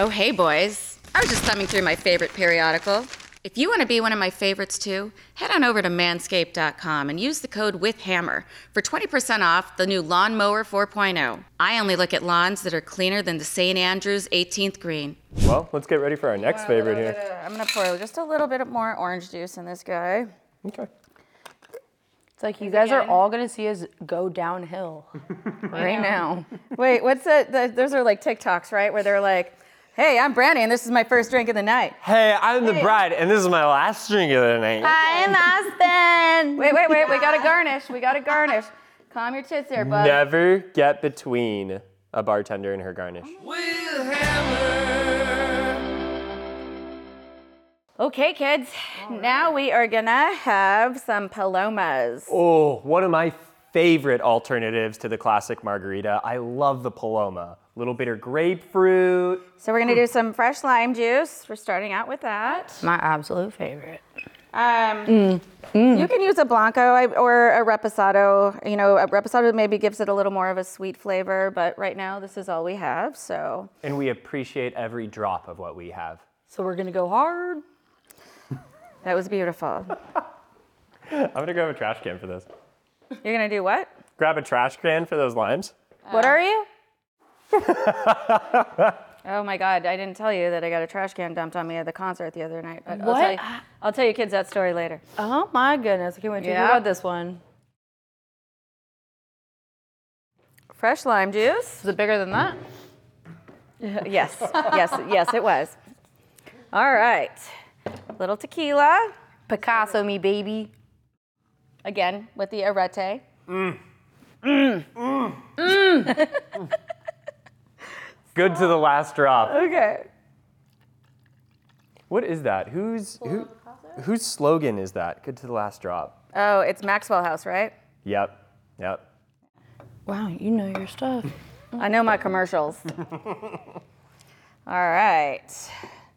Oh, hey, boys. I was just thumbing through my favorite periodical. If you want to be one of my favorites too, head on over to manscaped.com and use the code WITHHAMMER for 20% off the new Lawnmower 4.0. I only look at lawns that are cleaner than the St. Andrews 18th green. Well, let's get ready for our next favorite here. I'm going to pour just a little bit more orange juice in this guy. Okay. It's like you guys are all gonna see us go downhill right now. Wait, what's that? The, those are like TikToks, right? Where they're like, hey, I'm Brandi and this is my first drink of the night. Hey, I'm the bride, and this is my last drink of the night. I'm Aspen. Wait, wait, wait. We got to garnish. We got to garnish. Calm your tits there, bud. Never get between a bartender and her garnish. Okay, kids. Now we are gonna have some palomas. Oh, one of my favorite alternatives to the classic margarita. I love the Paloma. Little bitter grapefruit. So we're gonna do some fresh lime juice. We're starting out with that. My absolute favorite. Um, You can use a blanco or a reposado. You know, a reposado maybe gives it a little more of a sweet flavor, but right now this is all we have. So And we appreciate every drop of what we have. So we're gonna go hard. that was beautiful. I'm gonna grab a trash can for this. You're gonna do what? Grab a trash can for those limes. What are you? Oh my God! I didn't tell you that I got a trash can dumped on me at the concert the other night. But I'll tell, you, What? I'll tell you kids that story later. Oh my goodness! I can't wait to hear about this one. Fresh lime juice. Is it bigger than that? yes, yes, yes, it was. All right. Little tequila. Picasso me, baby. Again with the arete. Mm. Mm. Mm. Good to the last drop. Okay. What is that? Whose who, whose slogan is that? Good to the last drop. Oh, it's Maxwell House, right? Yep. Yep. Wow, you know your stuff. I know my commercials. All right.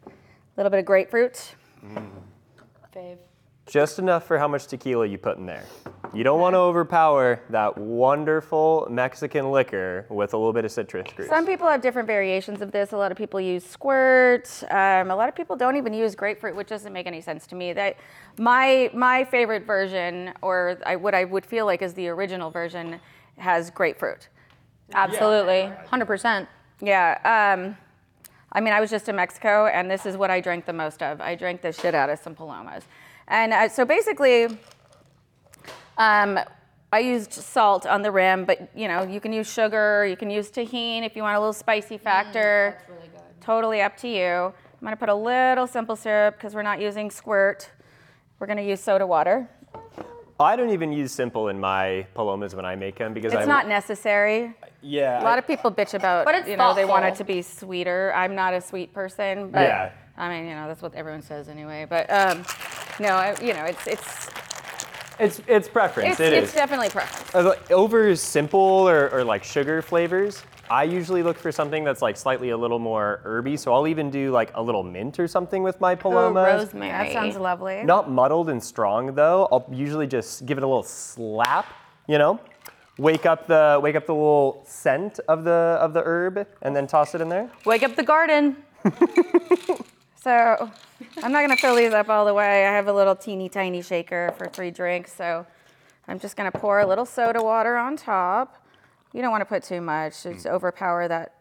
A little bit of grapefruit. Fave. Just enough for how much tequila you put in there. You don't want to overpower that wonderful Mexican liquor with a little bit of citrus juice. Some people have different variations of this. A lot of people use squirt. Um, a lot of people don't even use grapefruit, which doesn't make any sense to me. That my my favorite version, or I, what I would feel like is the original version, has grapefruit. Absolutely, hundred percent. Yeah. Um, I mean, I was just in Mexico, and this is what I drank the most of. I drank the shit out of some palomas, and uh, so basically, um, I used salt on the rim, but you know, you can use sugar, you can use Tajín if you want a little spicy factor. that's really good. Totally up to you. I'm gonna put a little simple syrup because we're not using squirt. We're gonna use soda water. I don't even use simple in my palomas when I make them because It's I not necessary. yeah. A lot of people bitch about, But it's you know, they want it to be sweeter. I'm not a sweet person, but Yeah. I mean, you know, that's what everyone says anyway. But um, no, I, you know, it's it's it's it's preference. it's, It it's is. definitely preference. Uh, like, Over simple or, or like sugar flavors, I usually look for something that's like slightly a little more herby. So I'll even do like a little mint or something with my palomas. rosemary. That sounds lovely. Not muddled and strong though. I'll usually just give it a little slap, you know, wake up the wake up the little scent of the of the herb, and then toss it in there. Wake up the garden. So I'm not gonna fill these up all the way. I have a little teeny tiny shaker for three drinks, so I'm just gonna pour a little soda water on top. You don't want to put too much; just overpower that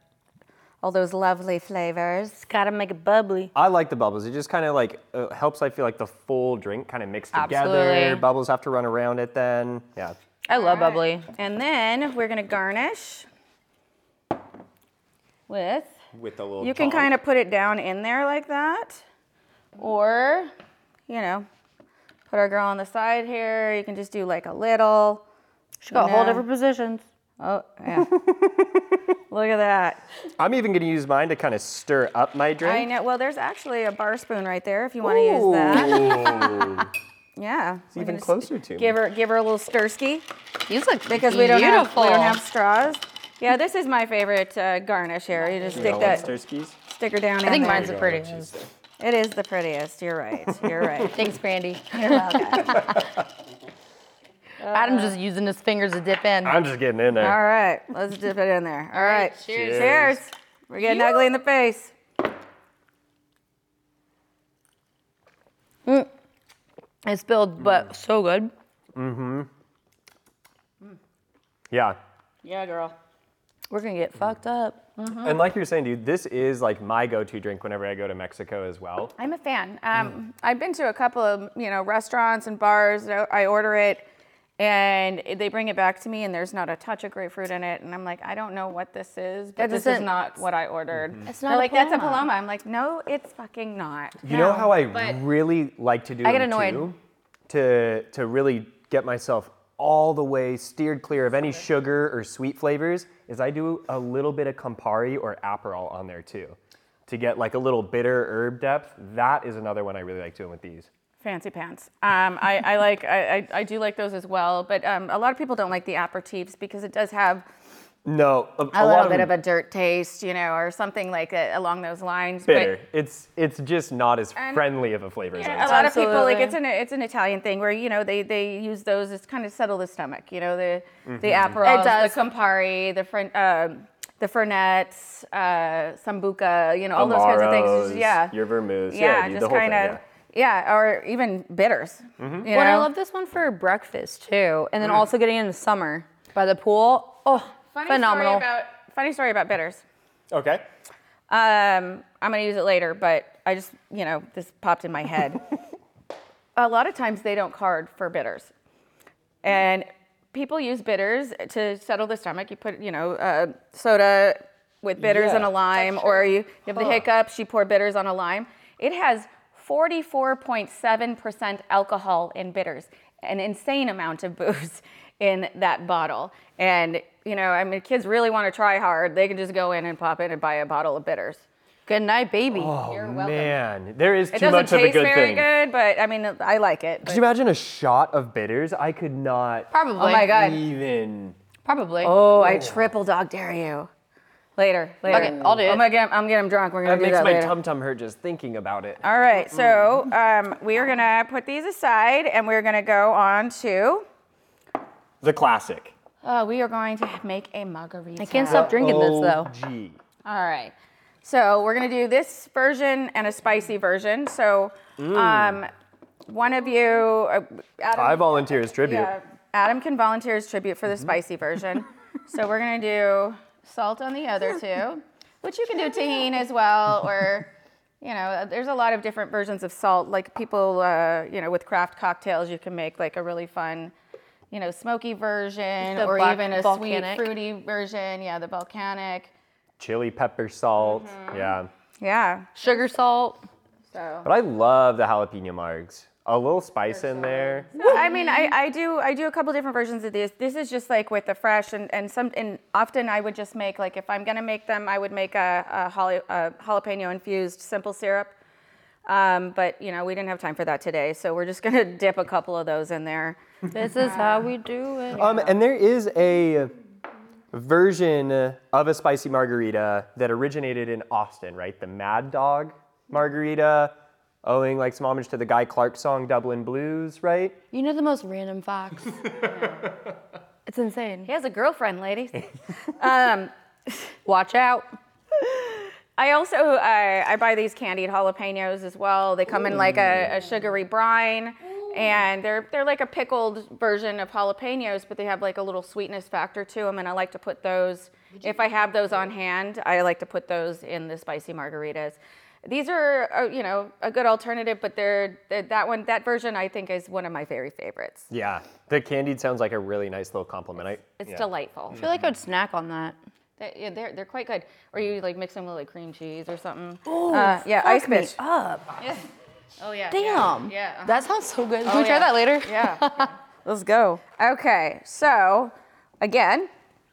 all those lovely flavors. Gotta make it bubbly. I like the bubbles. It just kind of like uh, helps. I feel like the full drink kind of mixed together. Absolutely. Bubbles have to run around it then. Yeah. I love bubbly. And then we're gonna garnish with. With the little. You can kind of put it down in there like that, or, you know, put our girl on the side here. You can just do like a little. She's got a whole different positions. Oh, yeah. Look at that. I'm even gonna use mine to kind of stir up my drink. I know. Well, there's actually a bar spoon right there if you want to use that. Yeah. It's even closer to me. Give her, give her a little stirski These look because we don't have we don't have straws. Yeah, this is my favorite uh, garnish here. You just stick that sticker down I think mine's the prettiest. It is the prettiest. You're right. You're right. Thanks, Brandi. You're. Adam's just using his fingers to dip in. I'm just getting in there. All right, let's dip it in there. All right. Cheers. Cheers. We're getting ugly in the face. Mm. It's spilled, but so good. Mm-hmm. Mm. Yeah. Yeah, girl. We're gonna get fucked up. Mm-hmm. And like you're saying, dude, this is like my go-to drink whenever I go to Mexico as well. I'm a fan. Um, mm. I've been to a couple of you know restaurants and bars. I I order it, and they bring it back to me, and there's not a touch of grapefruit in it, and I'm like, I don't know what this is, but That this is doesn't- what I ordered. Mm-hmm. It's They're not a like that's a Paloma." paloma. I'm like, no, it's fucking not. You know how I but- really like to do I get annoyed. too? To to really get myself all the way steered clear of any sugar or sweet flavors is I do a little bit of Campari or Aperol on there too. To get like a little bitter herb depth. That is another one I really like doing with these. Fancy pants. Um, I, I like I, I, I do like those as well, but um, a lot of people don't like the aperitifs because it does have No, a, a, lot little bit them of a dirt taste, you know, or something like it along those lines. bitter. it's it's just not as friendly of a flavor as I Yeah, would a say. lot of people like it's an it's an Italian thing where you know they they use those to kind of settle the stomach. You know the Mm-hmm. the Aperol, It does. the Campari, the Fren- um the Fernets, uh, Sambuca. You know all those kinds of things. Just- yeah, Your vermouth. yeah, dude, the just kind of yeah. or even bitters. Mm-hmm. You Well, I love this one for breakfast too, and then also getting in the summer by the pool. Oh, Funny phenomenal. Story about, funny story about bitters. Okay. Um, I'm gonna use it later, but I just, you know, this popped in my head. a lot of times they don't card for bitters, and people use bitters to settle the stomach. You put, you know, uh, soda with bitters and a lime, or you, you have the Huh. hiccups. You pour bitters on a lime. It has 44.7% alcohol in bitters, an insane amount of booze in that bottle. And you know, I mean, kids really want to try hard. They can just go in and pop in and buy a bottle of bitters. Good night, baby. Oh You're welcome. man, there is It too doesn't much of a good taste good very thing. good, but I mean, I like it. Could but- you imagine a shot of bitters? I could not Probably. Oh my god. even. Probably. Oh, I triple dog dare you. Later, later. Okay, I'll do it. I'm gonna get, I'm getting drunk. We're gonna That do makes that makes my later. tum tum hurt just thinking about it. All right, so um, we are gonna put these aside, and we're gonna go on to. The classic. Uh, we are going to make a margarita. I can't stop drinking this though. OG. All right. So we're gonna do this version and a spicy version. So, um, one of you, uh, Adam, I volunteer as tribute. yeah, Adam can volunteer as tribute for the spicy version. so we're gonna do salt on the other two, which you can do Tajín as well, or you know, there's a lot of different versions of salt. Like people, uh, you know, with craft cocktails, you can make like a really fun, you know, smoky version, The or black even a volcanic. sweet, fruity version. Yeah, the volcanic. Chili pepper salt. Mm-hmm. Yeah. Yeah. Sugar, salt. So. But I love the jalapeno margs. A little spice in there. I mean, I, I do I do a couple different versions of these. This is just like with the fresh and, and some and often I would just make like if I'm gonna make them, I would make a, a, jala- a jalapeno infused simple syrup. Um, but you know, we didn't have time for that today, so we're just gonna dip a couple of those in there. This is how we do it. Um, and there is a version of a spicy margarita that originated in Austin, right? The Mad Dog margarita, owing like some homage to the Guy Clark song Dublin Blues, right? You know the most random facts. it's insane. He has a girlfriend, ladies. um, Watch out. I also uh, I buy these candied jalapenos as well. They come in like a, a sugary brine, and they're they're like a pickled version of jalapenos, but they have like a little sweetness factor to them. And I like to put those if I have those on hand. I like to put those in the spicy margaritas. These are uh, you know a good alternative, but they're, they're that one that version I think is one of my very favorites. Yeah. The candied sounds like a really nice little compliment. I, It's yeah. delightful. I feel like I would snack on that. They, yeah, they're they're quite good. Or you like mix them with like cream cheese or something. uh, yeah, ice Fuck me bitch. up. Yeah. Oh yeah. Damn. Yeah. yeah. That sounds so good. Can Oh, we try yeah. that later? Yeah. Let's go. Okay, so again,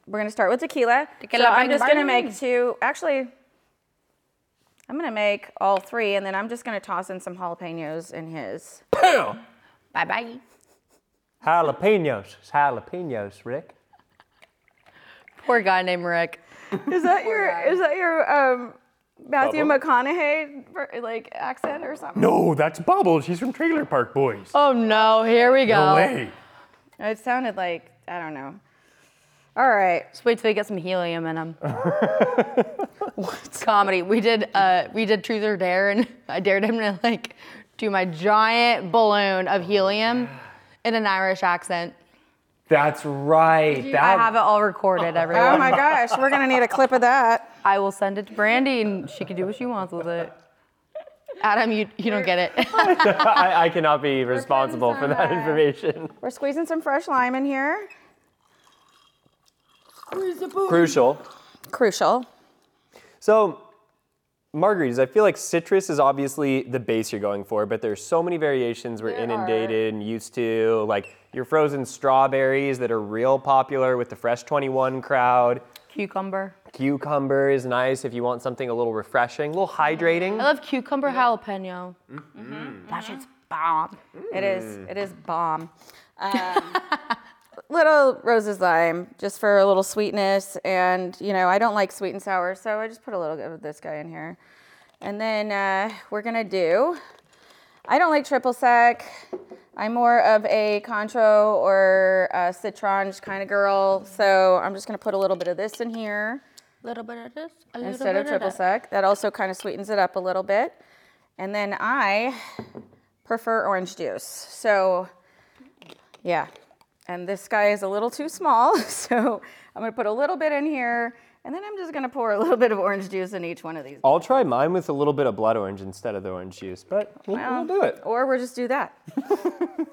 we're gonna start with tequila. Tequila so I'm just gonna make two. Actually, I'm gonna make all three, and then I'm just gonna toss in some jalapenos in his. Bye bye. Jalapenos. Jalapenos, Rick. Poor guy named Rick. Is that your? Is that your um, Matthew Bubba? McConaughey ver- like accent or something? No, that's Bubbles. He's from Trailer Park Boys. Oh no, here we go. No way. It sounded like I don't know. All right. Just wait till we get some helium in him. It's comedy. We did uh we did truth or dare and I dared him to like do my giant balloon of helium in an Irish accent. That's right. I That have it all recorded, oh, everyone. Oh my gosh, we're gonna need a clip of that. I will send it to Brandi and she can do what she wants with it. Adam, you, you don't get it. I, I cannot be responsible for that information. We're squeezing some fresh lime in here. Crucial. Crucial. So, margaritas, I feel like citrus is obviously the base you're going for, but there's so many variations we're There inundated and used to. Like your frozen strawberries that are real popular with the Fresh 21 crowd. cucumber. Cucumber is nice if you want something a little refreshing, a little hydrating. I love cucumber jalapeno. Mm-hmm. That shit's bomb. It is. It is bomb. Um, little Rose's lime, just for a little sweetness, and you know I don't like sweet and sour, so I just put a little bit of this guy in here, and then uh, we're gonna do. I don't like triple sec. I'm more of a Cointreau or a Citronge kind of girl, so I'm just gonna put a little bit of this in here A little bit of this, a little instead bit of triple that. sec. That also kind of sweetens it up a little bit. And then I prefer orange juice. So, yeah. And this guy is a little too small, so I'm gonna put a little bit in here, and then I'm just gonna pour a little bit of orange juice in each one of these. I'll try mine with a little bit of blood orange instead of the orange juice, but we'll, we'll do it. Or we'll just do that.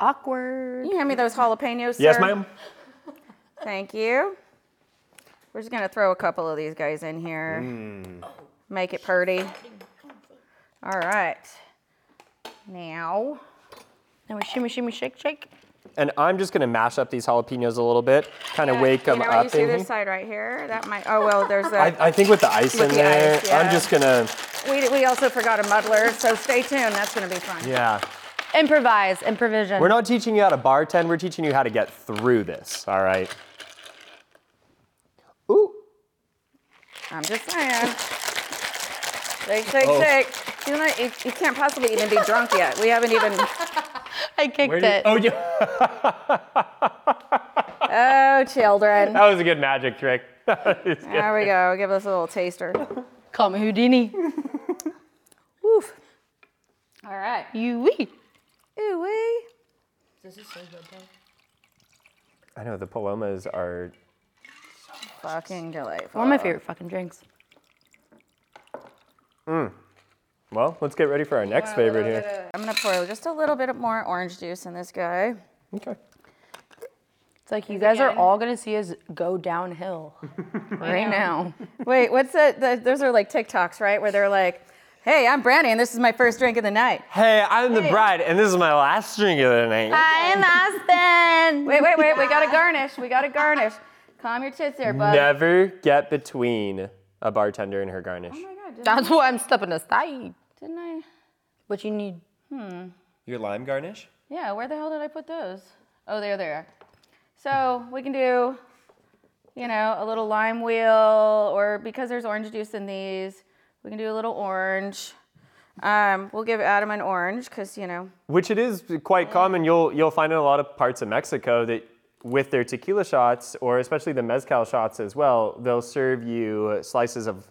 Awkward. Can you hand me those jalapenos, sir? Yes, ma'am. Thank you. We're just gonna throw a couple of these guys in here. Mm. Make it pretty. All right. Now, Now we shimmy, shimmy, shake, shake. And I'm just gonna mash up these jalapenos a little bit, kind of Yeah, wake them you know, up You see in this side right here? That might. Oh well, there's a. I, I think with the ice in the there, ice, yeah. I'm just gonna, we, we also forgot a muddler, so stay tuned. That's gonna be fun. yeah. Improvise, improvision. We're not teaching you how to bartend, we're teaching you how to get through this, all right? Ooh, I'm just saying. Shake, shake, Oh. shake. You, know, you, you can't possibly even be drunk yet. We haven't even. I kicked where did, it. oh yeah, Oh, children. that was a good magic trick. There we go. Give us a little taster. Call me Houdini. Woof. All right. You wee. Ooh wee. I know the palomas are. Fucking delightful. One of my favorite fucking drinks. Mm. Well, let's get ready for our next favorite here. I'm gonna pour just a little bit more orange juice in this guy. Okay. It's like you guys are all gonna see us go downhill right now. Wait, what's that? The, those are like TikToks, right? Where they're like, "Hey, I'm Brandi, and this is my first drink of the night." Hey, I'm the bride, and this is my last drink of the night. I'm Aspen. Wait, wait, wait. We gotta garnish. We gotta garnish. Calm your tits there, bud. Never get between a bartender and her garnish. Oh My God, didn't, That's why I'm stepping aside. didn't I? What you need? Hmm. Your lime garnish? Yeah. Where the hell did I put those? Oh, there they are. So we can do, you know, a little lime wheel, or because there's orange juice in these, we can do a little orange. Um, we'll give Adam an orange because you know. Which it is quite common. You'll you'll find in a lot of parts of Mexico that with their tequila shots, or especially the mezcal shots as well, they'll serve you slices of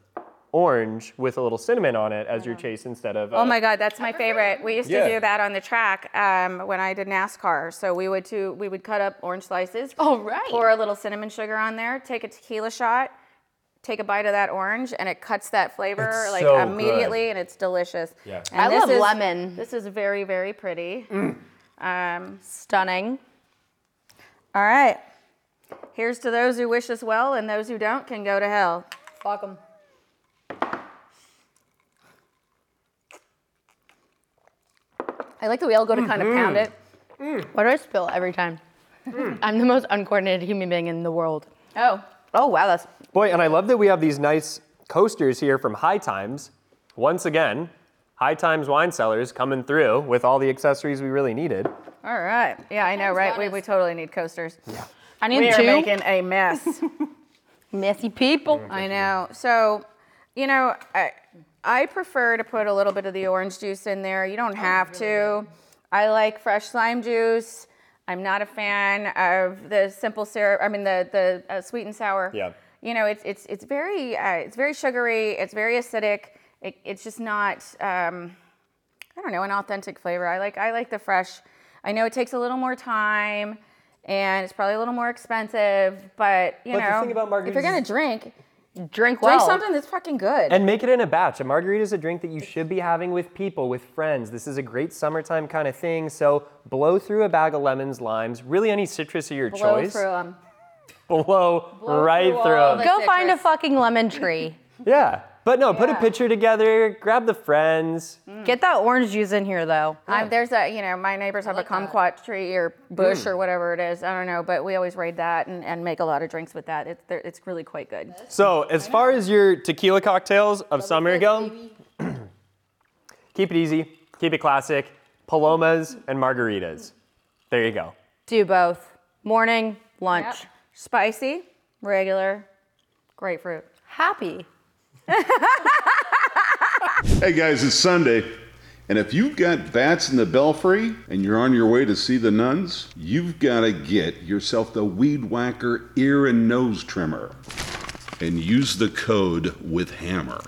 orange with a little cinnamon on it as your chase instead of. Oh uh, my God, that's my favorite. We used Yeah. to do that on the track um, when I did NASCAR. So we would do, we would cut up orange slices, Oh right. pour a little cinnamon sugar on there, take a tequila shot, take a bite of that orange, and it cuts that flavor It's like so good. immediately, and it's delicious. Yeah. And I this love is- lemon. This is very very pretty. Um, Stunning. all right. Here's to those who wish us well, and those who don't can go to hell. Fuck 'em. I like that we all go to kind of mm-hmm. pound it. Mm. Why do I spill every time? Mm. I'm the most uncoordinated human being in the world. Oh, Oh wow, that's Boy, and I love that we have these nice coasters here from High Times. Once again, High Times wine cellars coming through with all the accessories we really needed. all right. Yeah, I know, right? We, we totally need coasters. Yeah. I need We are two making a mess. messy people. Mm, I know. So, you know, I, I prefer to put a little bit of the orange juice in there. You don't have to. I like fresh lime juice. I'm not a fan of the simple syrup. I mean, the the uh, sweet and sour. Yeah. You know, it's it's it's very uh, it's very sugary. It's very acidic. It, it's just not. Um, I don't know, an authentic flavor. I like I like the fresh. I know it takes a little more time and it's probably a little more expensive, but you But the know, thing about if you're gonna drink, Drink well. drink something that's fucking good. And make it in a batch. A margarita is a drink that you should be having with people, with friends. This is a great summertime kind of thing. So blow through a bag of lemons, limes, really any citrus of your blow choice. through 'em. Blow, Blow right through through. all 'em. the- Go find a fucking lemon tree. Yeah. But no, put a Yeah. picture together, grab the friends. Get that orange juice in here though. I'm, there's a, you know, my neighbors have a kumquat tree or bush Hmm. or whatever it is. I don't know, but we always raid that and, and make a lot of drinks with that. It's, they're- it's really quite good. So, as far as your tequila cocktails of summer go, keep it easy, keep it classic. Palomas and margaritas. There you go. Do both. Morning, lunch. Yep. Spicy, regular, grapefruit. Happy. Hey guys, it's Sunday. And if you've got bats in the belfry and you're on your way to see the nuns, you've got to get yourself the Weed Whacker ear and nose trimmer and use the code with hammer.